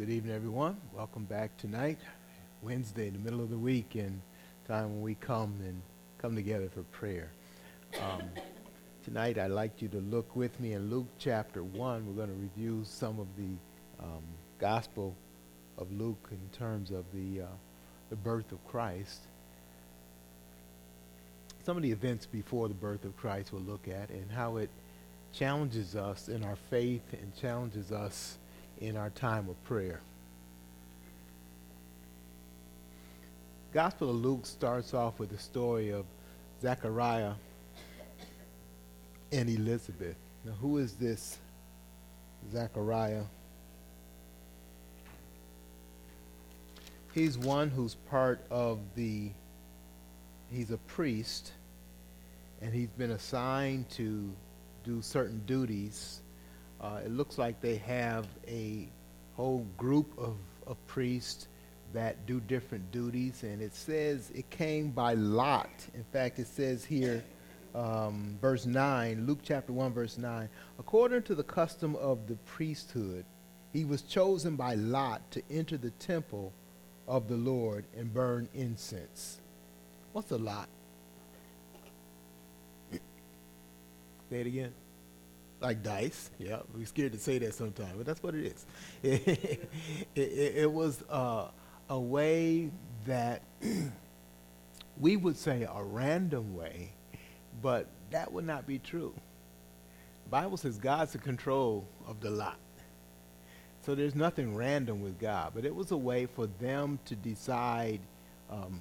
Good evening, everyone. Welcome back tonight, Wednesday, in the middle of the week, and time when we come and come together for prayer. Um, tonight, I'd like you to look with me in Luke chapter 1. We're going to review some of the um, Gospel of Luke in terms of the, uh, the birth of Christ. Some of the events before the birth of Christ we'll look at and how it challenges us in our faith and challenges us in our time of prayer. Gospel of Luke starts off with the story of Zechariah and Elizabeth. Now, who is this Zechariah? He's one who's part of the, he's a priest, and he's been assigned to do certain duties uh, it looks like they have a whole group of, of priests that do different duties, and it says it came by lot. In fact, it says here, um, verse 9, Luke chapter 1, verse 9, according to the custom of the priesthood, he was chosen by lot to enter the temple of the Lord and burn incense. What's a lot? Say it again like dice. Yeah, we're scared to say that sometimes, but that's what it is. it, it, it, was uh, a way that we would say a random way, but that would not be true. The Bible says God's in control of the lot. So there's nothing random with God, but it was a way for them to decide um,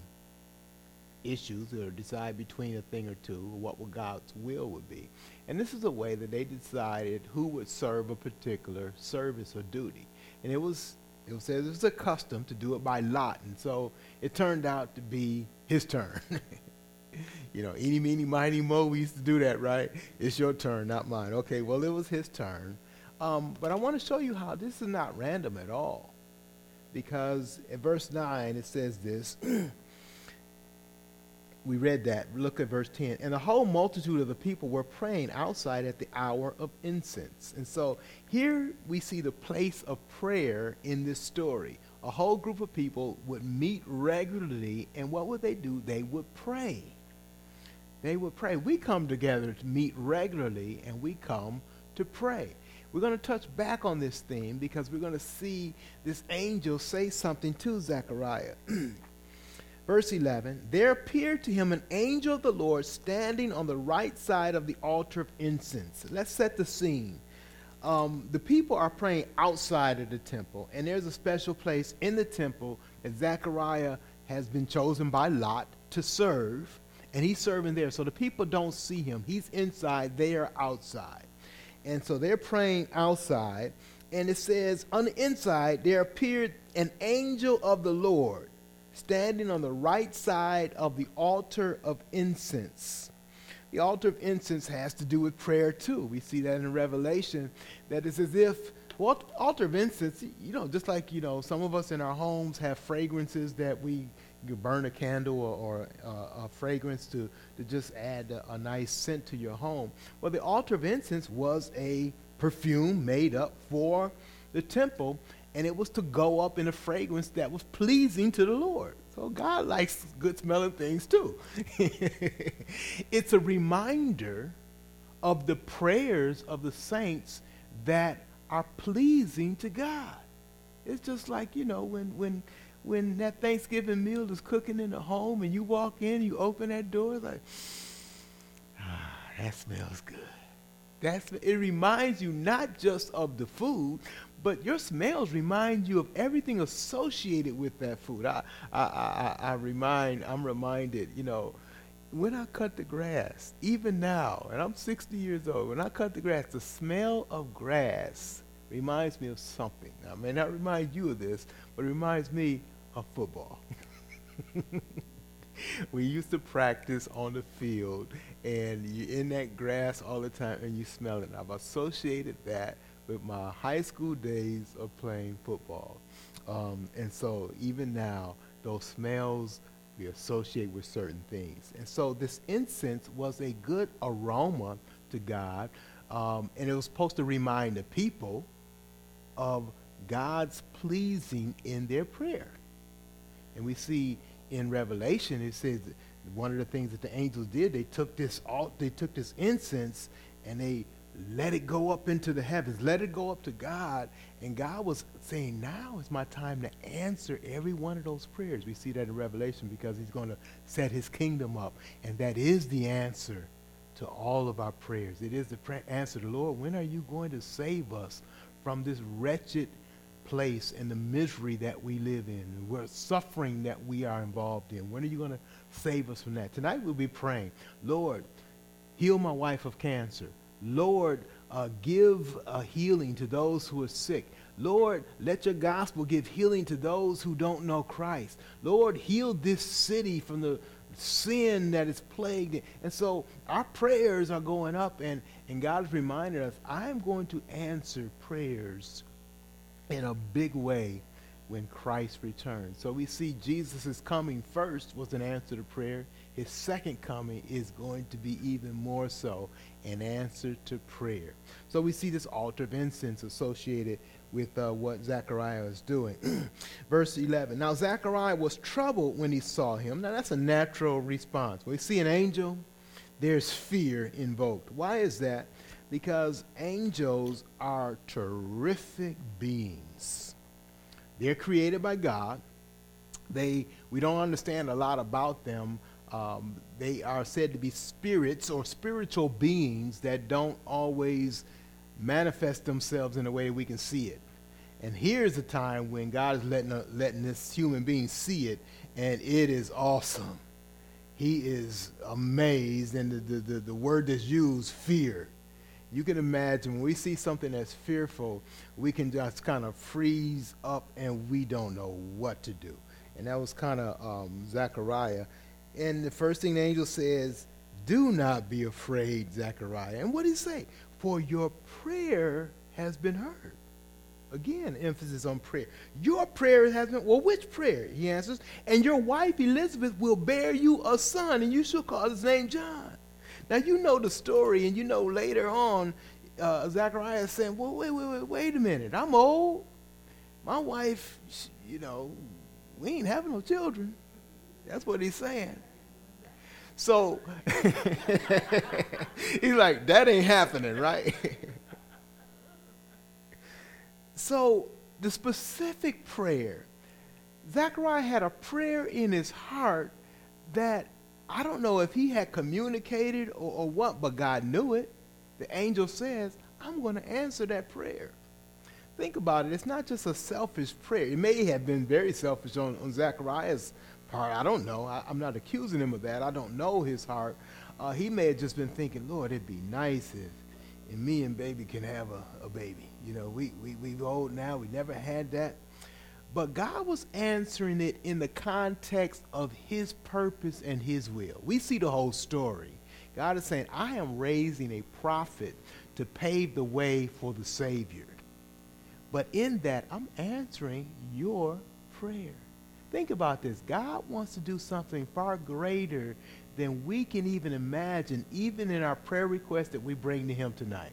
issues or decide between a thing or two, what God's will would be. And this is a way that they decided who would serve a particular service or duty. And it was it was, it was a custom to do it by lot. And so it turned out to be his turn. you know, eeny, meeny, miny, mo, we used to do that, right? It's your turn, not mine. Okay, well, it was his turn. Um, but I want to show you how this is not random at all. Because in verse 9, it says this we read that. Look at verse 10. And the whole multitude of the people were praying outside at the hour of incense. And so here we see the place of prayer in this story. A whole group of people would meet regularly, and what would they do? They would pray. They would pray. We come together to meet regularly, and we come to pray. We're going to touch back on this theme because we're going to see this angel say something to Zechariah. Verse 11 There appeared to him an angel of the Lord standing on the right side of the altar of incense. Let's set the scene. Um, the people are praying outside of the temple, and there's a special place in the temple that Zechariah has been chosen by Lot to serve, and he's serving there. So the people don't see him. He's inside, they are outside. And so they're praying outside, and it says, On the inside, there appeared an angel of the Lord standing on the right side of the altar of incense. The altar of incense has to do with prayer too. We see that in Revelation, that it's as if, well, altar of incense, you know, just like, you know, some of us in our homes have fragrances that we you burn a candle or, or uh, a fragrance to, to just add a, a nice scent to your home. Well, the altar of incense was a perfume made up for the temple, and it was to go up in a fragrance that was pleasing to the Lord. So God likes good smelling things too. it's a reminder of the prayers of the saints that are pleasing to God. It's just like, you know, when when when that Thanksgiving meal is cooking in the home and you walk in, you open that door, like, ah, that smells good. That's, it reminds you not just of the food, but your smells remind you of everything associated with that food. I, I, I, I remind, I'm reminded, you know, when I cut the grass, even now, and I'm 60 years old, when I cut the grass, the smell of grass reminds me of something. I may not remind you of this, but it reminds me of football. we used to practice on the field, and you're in that grass all the time, and you smell it. I've associated that with my high school days of playing football. Um, and so even now, those smells we associate with certain things. And so this incense was a good aroma to God, um, and it was supposed to remind the people of God's pleasing in their prayer. And we see in Revelation, it says one of the things that the angels did, they took this alt, they took this incense and they let it go up into the heavens, let it go up to God. And God was saying, now is my time to answer every one of those prayers. We see that in Revelation because he's going to set his kingdom up. And that is the answer to all of our prayers. It is the answer to Lord, when are you going to save us from this wretched place and the misery that we live in, we're suffering that we are involved in. When are you going to save us from that? Tonight we'll be praying, Lord, heal my wife of cancer. Lord, uh, give a healing to those who are sick. Lord, let your gospel give healing to those who don't know Christ. Lord, heal this city from the sin that is plagued. It. And so our prayers are going up, and, and God is reminding us, I'm going to answer prayers in a big way when Christ returns. So we see Jesus' coming first was an answer to prayer. His second coming is going to be even more so an answer to prayer. So we see this altar of incense associated with uh, what Zechariah is doing. Verse 11. Now Zechariah was troubled when he saw him. Now that's a natural response. When we see an angel, there's fear invoked. Why is that? because angels are terrific beings. They're created by God. They, we don't understand a lot about them. Um, they are said to be spirits or spiritual beings that don't always manifest themselves in a way we can see it. And here's a time when God is letting, uh, letting this human being see it, and it is awesome. He is amazed, and the, the, the, the word that's used, fear you can imagine when we see something that's fearful, we can just kind of freeze up and we don't know what to do. And that was kind of um, Zechariah. And the first thing the angel says, Do not be afraid, Zechariah. And what did he say? For your prayer has been heard. Again, emphasis on prayer. Your prayer has been, well, which prayer? He answers, and your wife Elizabeth will bear you a son, and you shall call his name John. Now you know the story, and you know later on, uh, Zachariah is saying, "Well, wait, wait, wait, wait a minute. I'm old. My wife, she, you know, we ain't having no children." That's what he's saying. So he's like, "That ain't happening, right?" so the specific prayer, Zachariah had a prayer in his heart that I don't know if he had communicated or, or what, but God knew it. The angel says, I'm going to answer that prayer. Think about it. It's not just a selfish prayer. It may have been very selfish on, on Zachariah's part. I don't know. I, am not accusing him of that. I don't know his heart. Uh, he may have just been thinking, Lord, it'd be nice if, me and baby can have a, a baby. You know, we, we, we old now. We never had that. But God was answering it in the context of his purpose and his will. We see the whole story. God is saying, I am raising a prophet to pave the way for the Savior. But in that, I'm answering your prayer. Think about this. God wants to do something far greater than we can even imagine, even in our prayer request that we bring to Him tonight.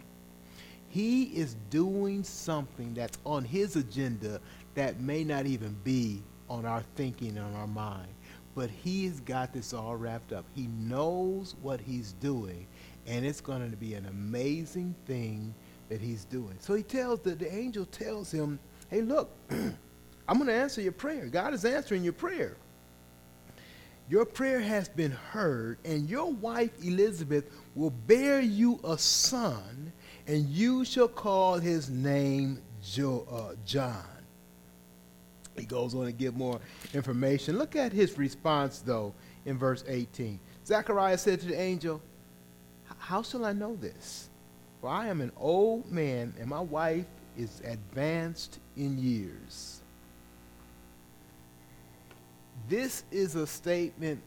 He is doing something that's on His agenda that may not even be on our thinking and our mind. But he's got this all wrapped up. He knows what he's doing, and it's going to be an amazing thing that he's doing. So he tells the, the angel tells him, hey, look, I'm going to answer your prayer. God is answering your prayer. Your prayer has been heard, and your wife Elizabeth will bear you a son, and you shall call his name jo- uh, John. He goes on to give more information. Look at his response, though, in verse 18. Zechariah said to the angel, How shall I know this? For I am an old man, and my wife is advanced in years. This is a statement.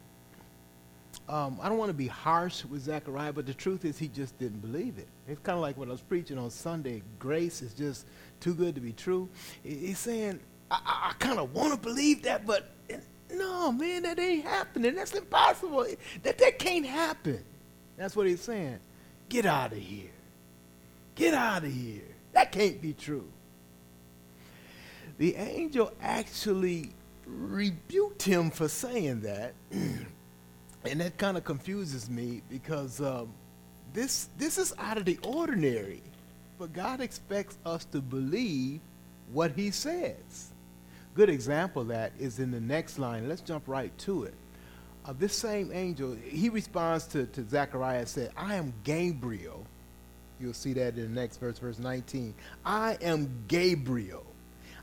Um, I don't want to be harsh with Zechariah, but the truth is he just didn't believe it. It's kind of like what I was preaching on Sunday. Grace is just too good to be true. He's saying, I, I, kind of want to believe that, but no, man, that ain't happening. That's impossible. That that can't happen. That's what he's saying. Get out of here. Get out of here. That can't be true. the angel actually rebuked him for saying that. and that kind of confuses me because um, this, this is out of the ordinary. But God expects us to believe what he says. Good example of that is in the next line. Let's jump right to it. Uh, this same angel, he responds to, to Zechariah and said, I am Gabriel. You'll see that in the next verse, verse 19. I am Gabriel.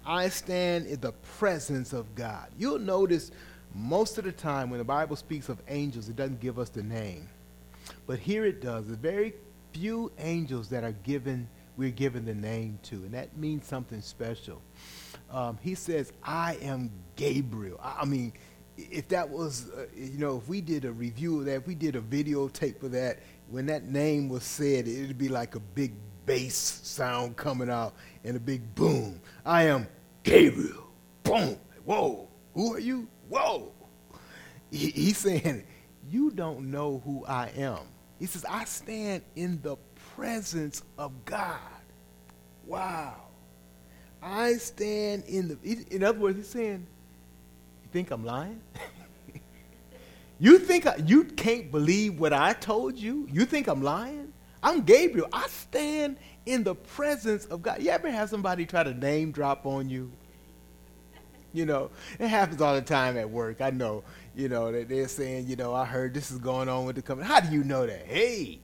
I stand in the presence of God. You'll notice most of the time when the Bible speaks of angels, it doesn't give us the name. But here it does. There's very few angels that are given, we're given the name to, and that means something special. Um, he says, I am Gabriel. I, I mean, if that was, uh, you know, if we did a review of that, if we did a videotape of that, when that name was said, it'd be like a big bass sound coming out and a big boom. I am Gabriel. Boom. Whoa. Who are you? Whoa. He, he's saying, You don't know who I am. He says, I stand in the presence of God. Wow. I stand in the, in other words, he's saying, You think I'm lying? you think I, you can't believe what I told you? You think I'm lying? I'm Gabriel. I stand in the presence of God. You ever have somebody try to name drop on you? You know, it happens all the time at work. I know, you know, that they're saying, you know, I heard this is going on with the company. How do you know that? Hey,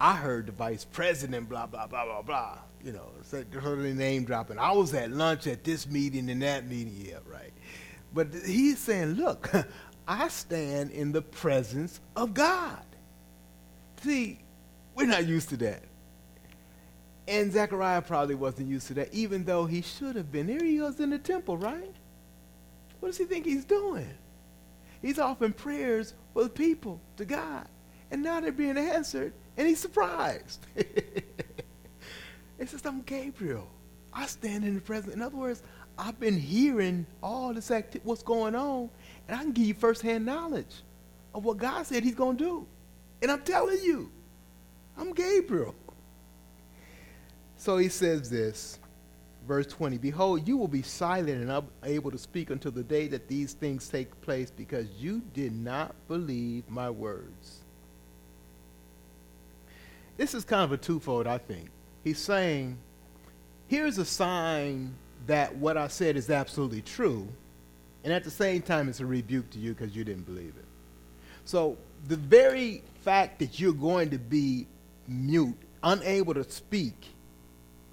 I heard the vice president, blah, blah, blah, blah, blah. You know, the name dropping. I was at lunch at this meeting and that meeting. Yeah, right. But he's saying, look, I stand in the presence of God. See, we're not used to that. And Zechariah probably wasn't used to that, even though he should have been. There he was in the temple, right? What does he think he's doing? He's offering prayers for the people to God. And now they're being answered, and he's surprised. It says, I'm Gabriel. I stand in the presence. In other words, I've been hearing all this acti- what's going on, and I can give you firsthand knowledge of what God said he's going to do. And I'm telling you, I'm Gabriel. So he says this, verse 20 Behold, you will be silent and unable to speak until the day that these things take place, because you did not believe my words. This is kind of a twofold, I think. He's saying, here's a sign that what I said is absolutely true, and at the same time, it's a rebuke to you because you didn't believe it. So the very fact that you're going to be mute, unable to speak,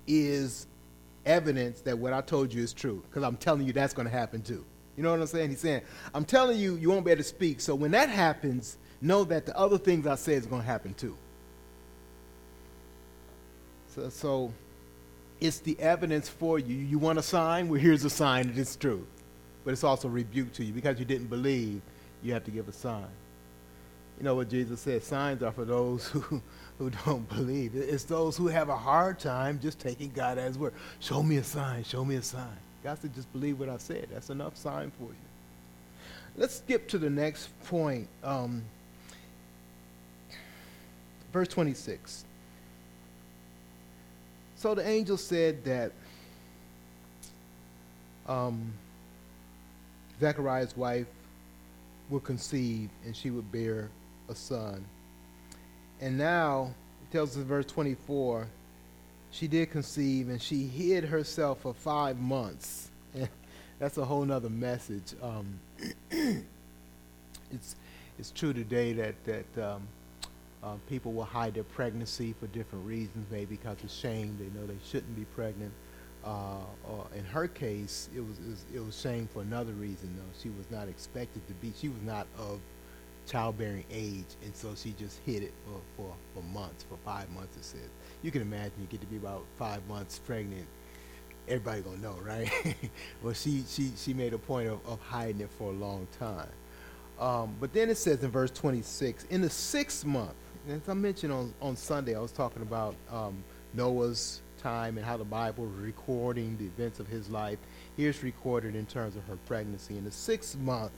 is evidence that what I told you is true. Because I'm telling you that's going to happen too. You know what I'm saying? He's saying, I'm telling you, you won't be able to speak. So when that happens, know that the other things I say is going to happen too. So, so it's the evidence for you. You want a sign? Well, here's a sign that it's true. But it's also rebuke to you. Because you didn't believe, you have to give a sign. You know what Jesus said? Signs are for those who who don't believe. It's those who have a hard time just taking God as word. Show me a sign. Show me a sign. God said, just believe what I said. That's enough sign for you. Let's skip to the next point. Um, verse 26. So the angel said that um, Zechariah's wife would conceive and she would bear a son. And now, it tells us in verse 24, she did conceive and she hid herself for five months. That's a whole nother message. Um, it's, it's true today that, that um, uh, people will hide their pregnancy for different reasons, maybe because of shame. They know they shouldn't be pregnant. Uh, in her case, it was, it was, it was shame for another reason. Though she was not expected to be. She was not of childbearing age, and so she just hid it for, for, for months, for five months it says. You can imagine you get to be about five months pregnant, everybody gonna know, right? well, she, she, she made a point of, of hiding it for a long time. Um, but then it says in verse 26, in the sixth month, as I mentioned on, on Sunday, I was talking about um, Noah's time and how the Bible was recording the events of his life. Here's recorded in terms of her pregnancy. In the sixth month,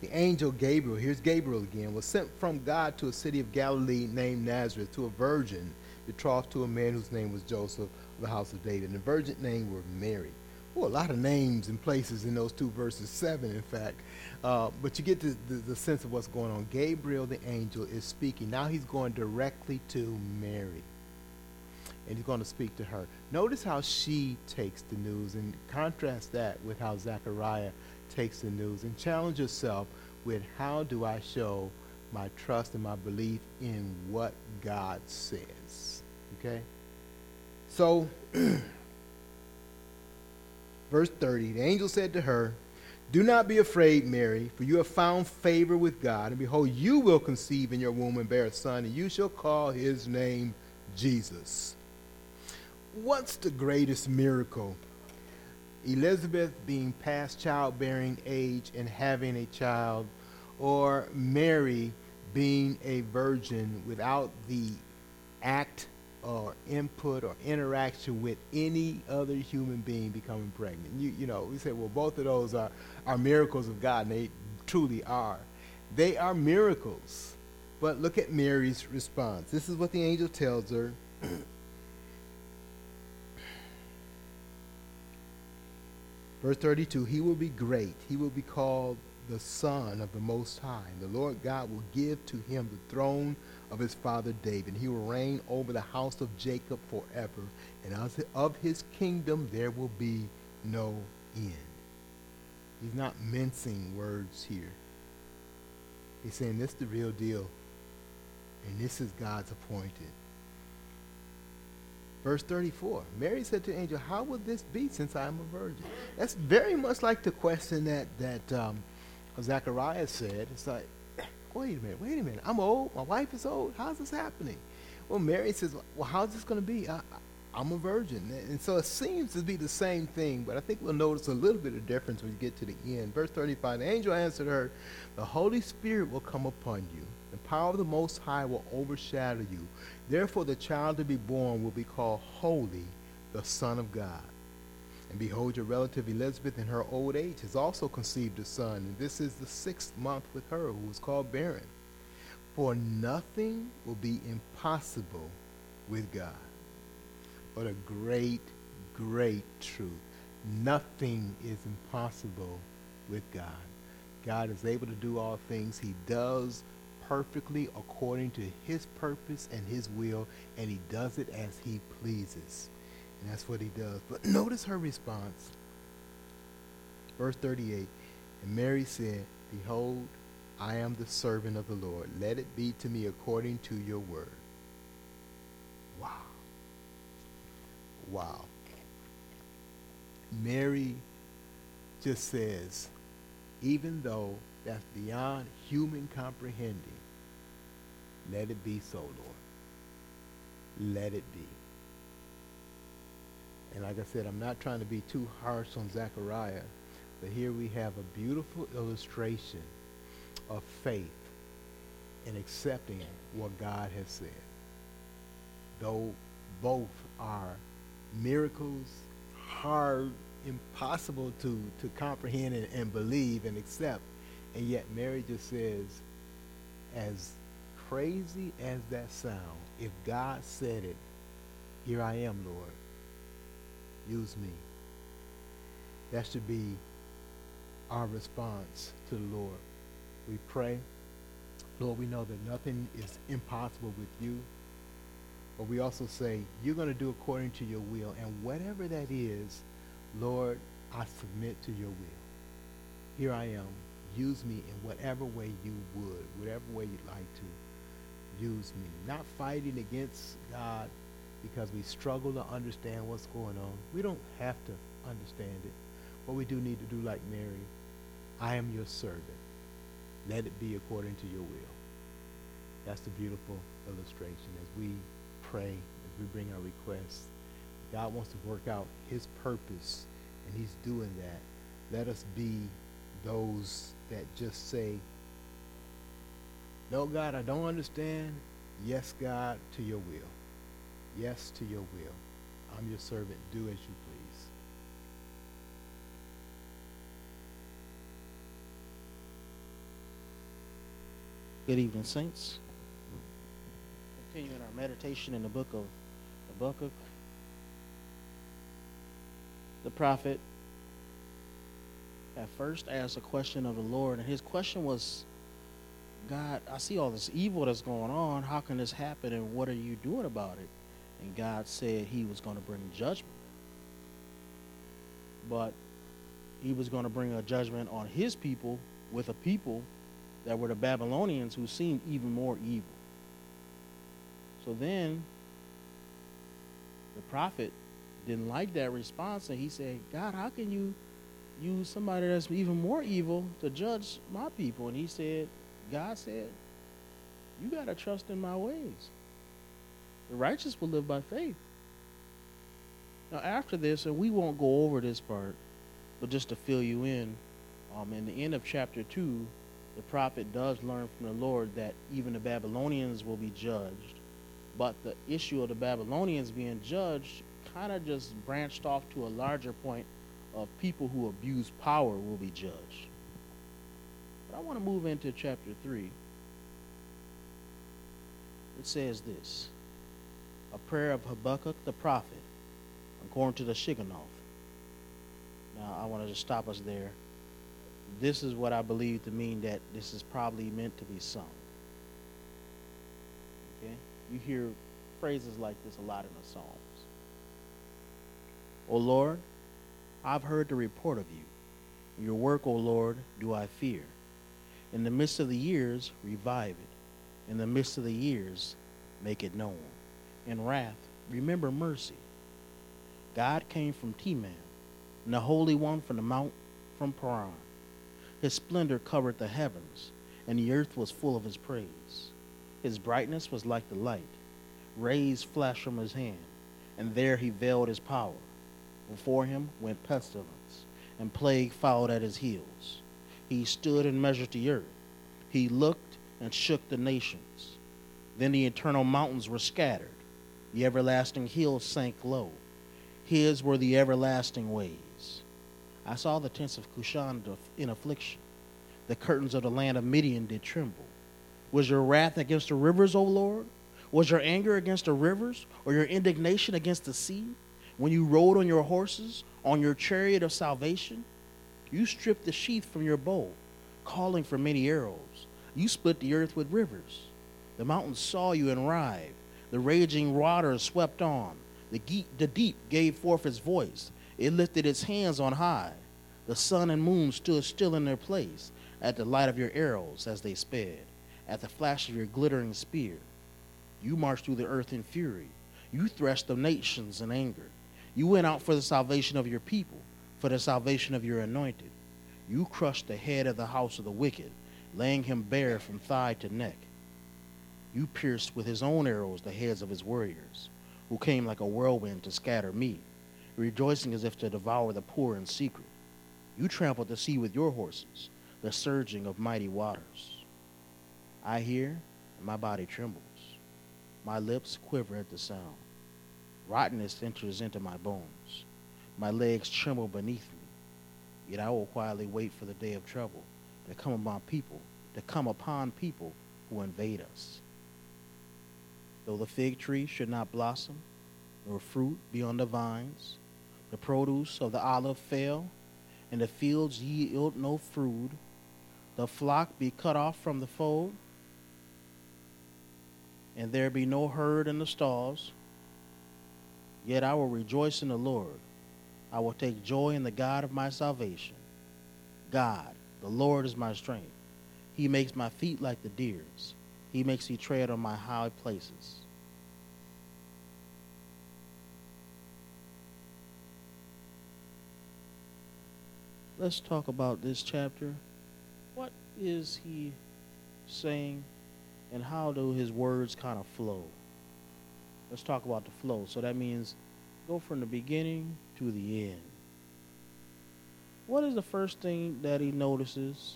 the angel Gabriel, here's Gabriel again, was sent from God to a city of Galilee named Nazareth to a virgin betrothed to a man whose name was Joseph of the house of David. And the virgin name was Mary. Oh, a lot of names and places in those two verses, seven in fact. Uh, but you get the, the, the sense of what's going on. Gabriel, the angel, is speaking. Now he's going directly to Mary. And he's going to speak to her. Notice how she takes the news and contrast that with how Zechariah takes the news. And challenge yourself with how do I show my trust and my belief in what God says. Okay? So, verse 30 the angel said to her, Do not be afraid, Mary, for you have found favor with God. And behold, you will conceive in your womb and bear a son, and you shall call his name Jesus. What's the greatest miracle? Elizabeth being past childbearing age and having a child, or Mary being a virgin without the act or input or interaction with any other human being becoming pregnant. You, you know, we say, well, both of those are, are miracles of God, and they truly are. They are miracles. But look at Mary's response. This is what the angel tells her. Verse 32 He will be great, he will be called the Son of the Most High. And The Lord God will give to him the throne of his father David. He will reign over the house of Jacob forever, and of his kingdom there will be no end. He's not mincing words here. He's saying this is the real deal, and this is God's appointed. Verse 34 Mary said to the angel, How will this be since I am a virgin? That's very much like the question that, that um, Zechariah said. It's like, wait a minute, wait a minute. I'm old. My wife is old. How's this happening? Well, Mary says, well, how's this going to be? I, am a virgin. And so it seems to be the same thing, but I think we'll notice a little bit of difference when you get to the end. Verse 35 The angel answered her, The Holy Spirit will come upon you. The power of the Most High will overshadow you. Therefore, the child to be born will be called Holy, the Son of God. And behold, your relative Elizabeth in her old age has also conceived a son, and this is the sixth month with her, who is called barren. For nothing will be impossible with God. What a great, great truth. Nothing is impossible with God. God is able to do all things. He does perfectly according to his purpose and his will, and he does it as he pleases. And that's what he does. But notice her response. Verse 38 And Mary said, Behold, I am the servant of the Lord. Let it be to me according to your word. Wow. Wow. Mary just says, even though that's beyond human comprehending, let it be so, Lord. Let it be. And like I said, I'm not trying to be too harsh on Zechariah, but here we have a beautiful illustration of faith in accepting what God has said. Though both are miracles, hard, impossible to, to comprehend and, and believe and accept, and yet Mary just says, as crazy as that sounds, if God said it, here I am, Lord use me. That should be our response to the Lord. We pray. Lord, we know that nothing is impossible with you. But we also say, you're going to do according to your will. And whatever that is, Lord, I submit to your will. Here I am. Use me in whatever way you would, whatever way you'd like to use me. Not fighting against God, because we struggle to understand what's going on. We don't have to understand it, but we do need to do like Mary. I am your servant. Let it be according to your will. That's the beautiful illustration as we pray, as we bring our requests. God wants to work out his purpose, and he's doing that. Let us be those that just say, No, God, I don't understand. Yes, God, to your will yes to your will. I'm your servant. Do as you please. Good evening, saints. Continuing our meditation in the book of Habakkuk, the prophet at first asked a question of the Lord, and his question was, God, I see all this evil that's going on. How can this happen, and what are you doing about it? And God said he was going to bring judgment. But he was going to bring a judgment on his people with a people that were the Babylonians who seemed even more evil. So then the prophet didn't like that response and he said, God, how can you use somebody that's even more evil to judge my people? And he said, God said, You got to trust in my ways. The righteous will live by faith. Now, after this, and we won't go over this part, but just to fill you in, um, in the end of chapter 2, the prophet does learn from the Lord that even the Babylonians will be judged. But the issue of the Babylonians being judged kind of just branched off to a larger point of people who abuse power will be judged. But I want to move into chapter 3. It says this a prayer of Habakkuk the prophet, according to the Shigionoth. Now, I want to just stop us there. This is what I believe to mean that this is probably meant to be sung. Okay? You hear phrases like this a lot in the Psalms. O Lord, I've heard the report of you. Your work, O Lord, do I fear. In the midst of the years, revive it. In the midst of the years, make it known and wrath, remember mercy. God came from Teman, and the Holy One from the Mount from Paran. His splendor covered the heavens, and the earth was full of his praise. His brightness was like the light. Rays flashed from his hand, and there he veiled his power. Before him went pestilence, and plague followed at his heels. He stood and measured the earth. He looked and shook the nations. Then the eternal mountains were scattered the everlasting hills sank low. His were the everlasting ways. I saw the tents of Cushan in affliction. The curtains of the land of Midian did tremble. Was your wrath against the rivers, O Lord? Was your anger against the rivers, or your indignation against the sea? When you rode on your horses, on your chariot of salvation, you stripped the sheath from your bow, calling for many arrows. You split the earth with rivers. The mountains saw you and writhed. The raging waters swept on. The, ge- the deep gave forth its voice. It lifted its hands on high. The sun and moon stood still in their place at the light of your arrows as they sped, at the flash of your glittering spear. You marched through the earth in fury. You threshed the nations in anger. You went out for the salvation of your people, for the salvation of your anointed. You crushed the head of the house of the wicked, laying him bare from thigh to neck. You pierced with his own arrows the heads of his warriors, who came like a whirlwind to scatter me, rejoicing as if to devour the poor in secret. You trampled the sea with your horses, the surging of mighty waters. I hear, and my body trembles. My lips quiver at the sound. Rottenness enters into my bones. My legs tremble beneath me. Yet I will quietly wait for the day of trouble to come upon people, to come upon people who invade us. Though the fig tree should not blossom, nor fruit be on the vines, the produce of the olive fail, and the fields yield no fruit, the flock be cut off from the fold, and there be no herd in the stalls. Yet I will rejoice in the Lord. I will take joy in the God of my salvation. God, the Lord is my strength. He makes my feet like the deer's. He makes me tread on my high places. let's talk about this chapter. What is he saying, and how do his words kind of flow? Let's talk about the flow. So that means go from the beginning to the end. What is the first thing that he notices?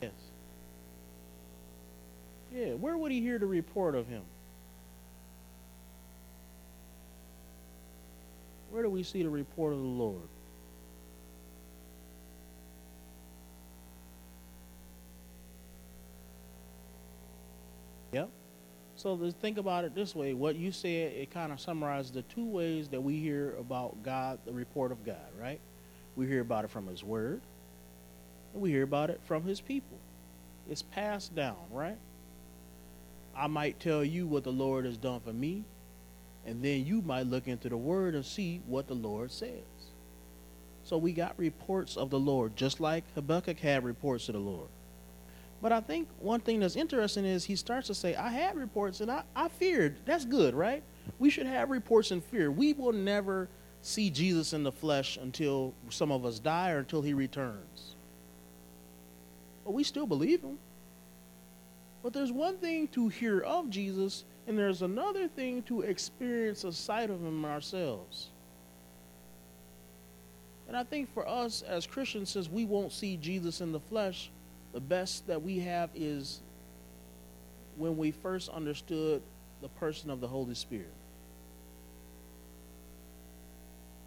Yes. Yeah, where would he hear the report of him? do we see the report of the Lord? Yep. So think about it this way. What you said, it kind of summarizes the two ways that we hear about God, the report of God, right? We hear about it from His Word, and we hear about it from His people. It's passed down, right? I might tell you what the Lord has done for me, and then you might look into the Word and see what the Lord says. So we got reports of the Lord, just like Habakkuk had reports of the Lord. But I think one thing that's interesting is he starts to say, I had reports and I, I feared. That's good, right? We should have reports and fear. We will never see Jesus in the flesh until some of us die or until he returns. But we still believe him. But there's one thing to hear of Jesus, and there's another thing to experience a sight of him ourselves. And I think for us as Christians, since we won't see Jesus in the flesh, the best that we have is when we first understood the person of the Holy Spirit.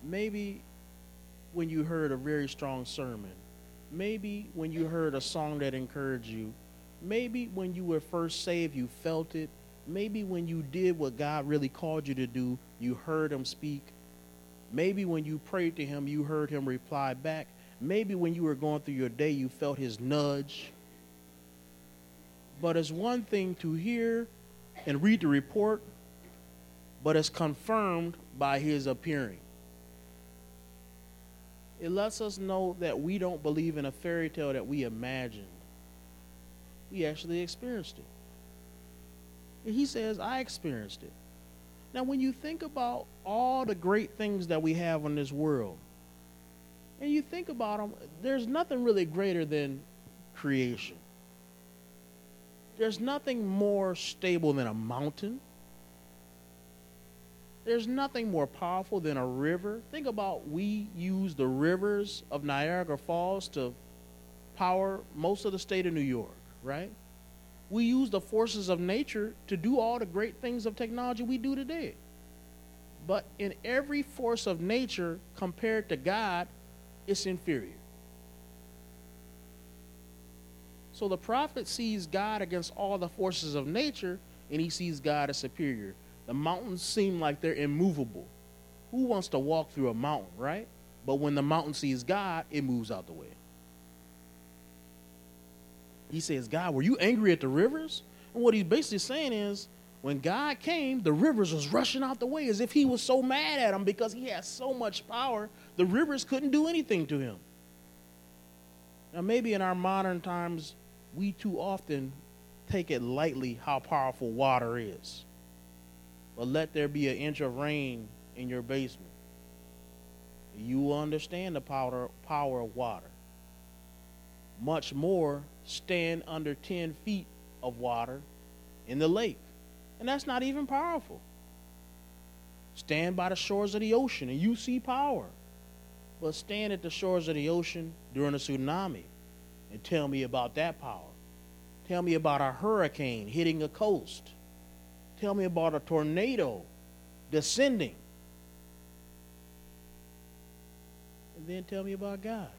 Maybe when you heard a very strong sermon, maybe when you heard a song that encouraged you, maybe when you were first saved, you felt it, maybe when you did what God really called you to do, you heard Him speak. Maybe when you prayed to Him, you heard Him reply back. Maybe when you were going through your day, you felt his nudge. But it's one thing to hear and read the report, but it's confirmed by his appearing. It lets us know that we don't believe in a fairy tale that we imagined. We actually experienced it. And he says, I experienced it. Now, when you think about all the great things that we have in this world, and you think about them, there's nothing really greater than creation. There's nothing more stable than a mountain. There's nothing more powerful than a river. Think about we use the rivers of Niagara Falls to power most of the state of New York, right? We use the forces of nature to do all the great things of technology we do today. But in every force of nature compared to God, it's inferior. So the prophet sees God against all the forces of nature, and he sees God as superior. The mountains seem like they're immovable. Who wants to walk through a mountain, right? But when the mountain sees God, it moves out the way. He says, God, were you angry at the rivers? And what he's basically saying is, when God came, the rivers was rushing out the way as if he was so mad at them because he has so much power, the rivers couldn't do anything to him. Now, maybe in our modern times, we too often take it lightly how powerful water is. But let there be an inch of rain in your basement. You will understand the power, power of water. Much more, stand under 10 feet of water in the lake. And that's not even powerful. Stand by the shores of the ocean and you see power. But stand at the shores of the ocean during a tsunami and tell me about that power. Tell me about a hurricane hitting a coast. Tell me about a tornado descending. And then tell me about God.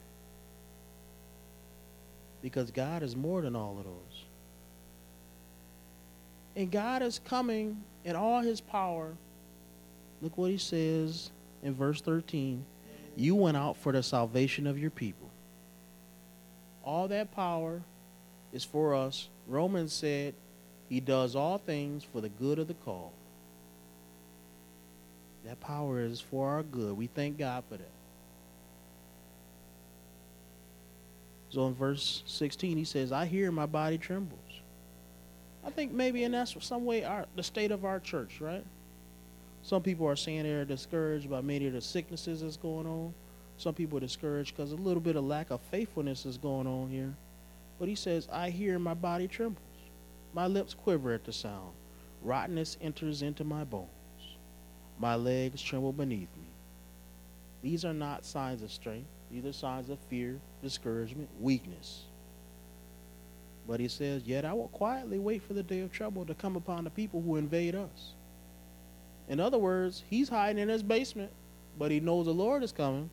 Because God is more than all of those. And God is coming in all his power. Look what he says in verse 13. You went out for the salvation of your people. All that power is for us. Romans said he does all things for the good of the call. That power is for our good. We thank God for that. So in verse 16, he says, I hear my body trembles. I think maybe in that's some way our the state of our church, right? Some people are saying they're discouraged by many of the sicknesses that's going on. Some people are discouraged because a little bit of lack of faithfulness is going on here. But he says, I hear my body trembles. My lips quiver at the sound. Rottenness enters into my bones. My legs tremble beneath me. These are not signs of strength. These are signs of fear, discouragement, weakness. But he says, Yet I will quietly wait for the day of trouble to come upon the people who invade us. In other words, he's hiding in his basement, but he knows the Lord is coming.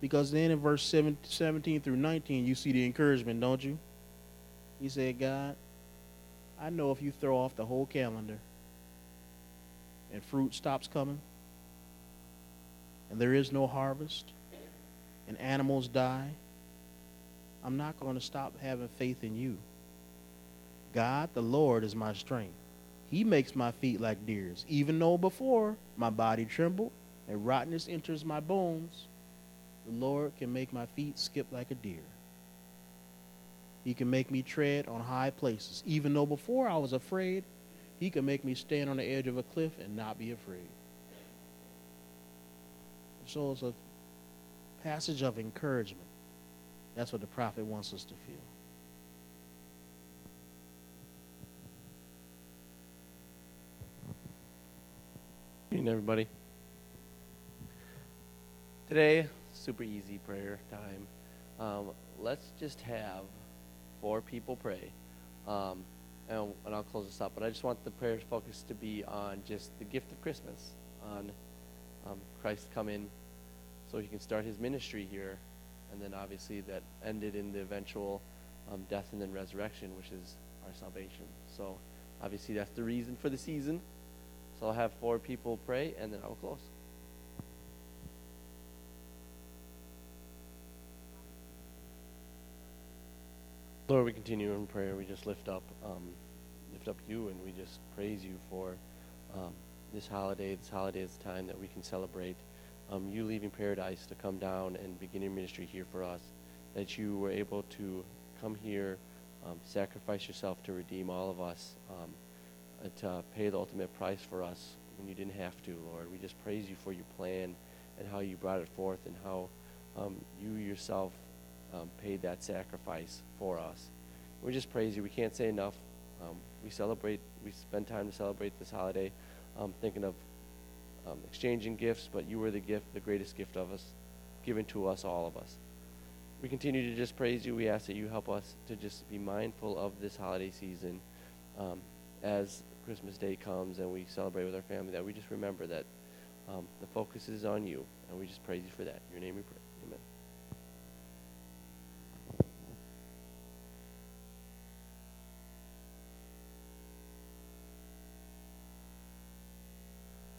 Because then in verse 17 through 19, you see the encouragement, don't you? He said, God, I know if you throw off the whole calendar and fruit stops coming and there is no harvest and animals die, I'm not going to stop having faith in you. God, the Lord, is my strength. He makes my feet like deer's. Even though before my body trembled and rottenness enters my bones, the Lord can make my feet skip like a deer. He can make me tread on high places. Even though before I was afraid, He can make me stand on the edge of a cliff and not be afraid. So it's a passage of encouragement. That's what the prophet wants us to feel. Evening, everybody. Today, super easy prayer time. Um, let's just have four people pray, um, and, and, I'll close this up. But I just want the prayer focus to be on just the gift of Christmas, on um, Christ coming so he can start his ministry here, and then obviously that ended in the eventual um, death and then resurrection, which is our salvation. So obviously that's the reason for the season. So I'll have four people pray, and then I will close. Lord, we continue in prayer. We just lift up, um, lift up you, and we just praise you for um, this holiday. This holiday is the time that we can celebrate um, you leaving paradise to come down and begin your ministry here for us. That you were able to come here, um, sacrifice yourself to redeem all of us, um, to pay the ultimate price for us when you didn't have to, Lord. We just praise you for your plan and how you brought it forth and how um, you yourself um, paid that sacrifice for us. We just praise you. We can't say enough. Um, we celebrate, we spend time to celebrate this holiday, thinking of um, exchanging gifts, but you were the gift, the greatest gift of us, given to us, all of us. We continue to just praise you. We ask that you help us to just be mindful of this holiday season um, as Christmas Day comes and we celebrate with our family, that we just remember that um, the focus is on you, and we just praise you for that. In your name we pray.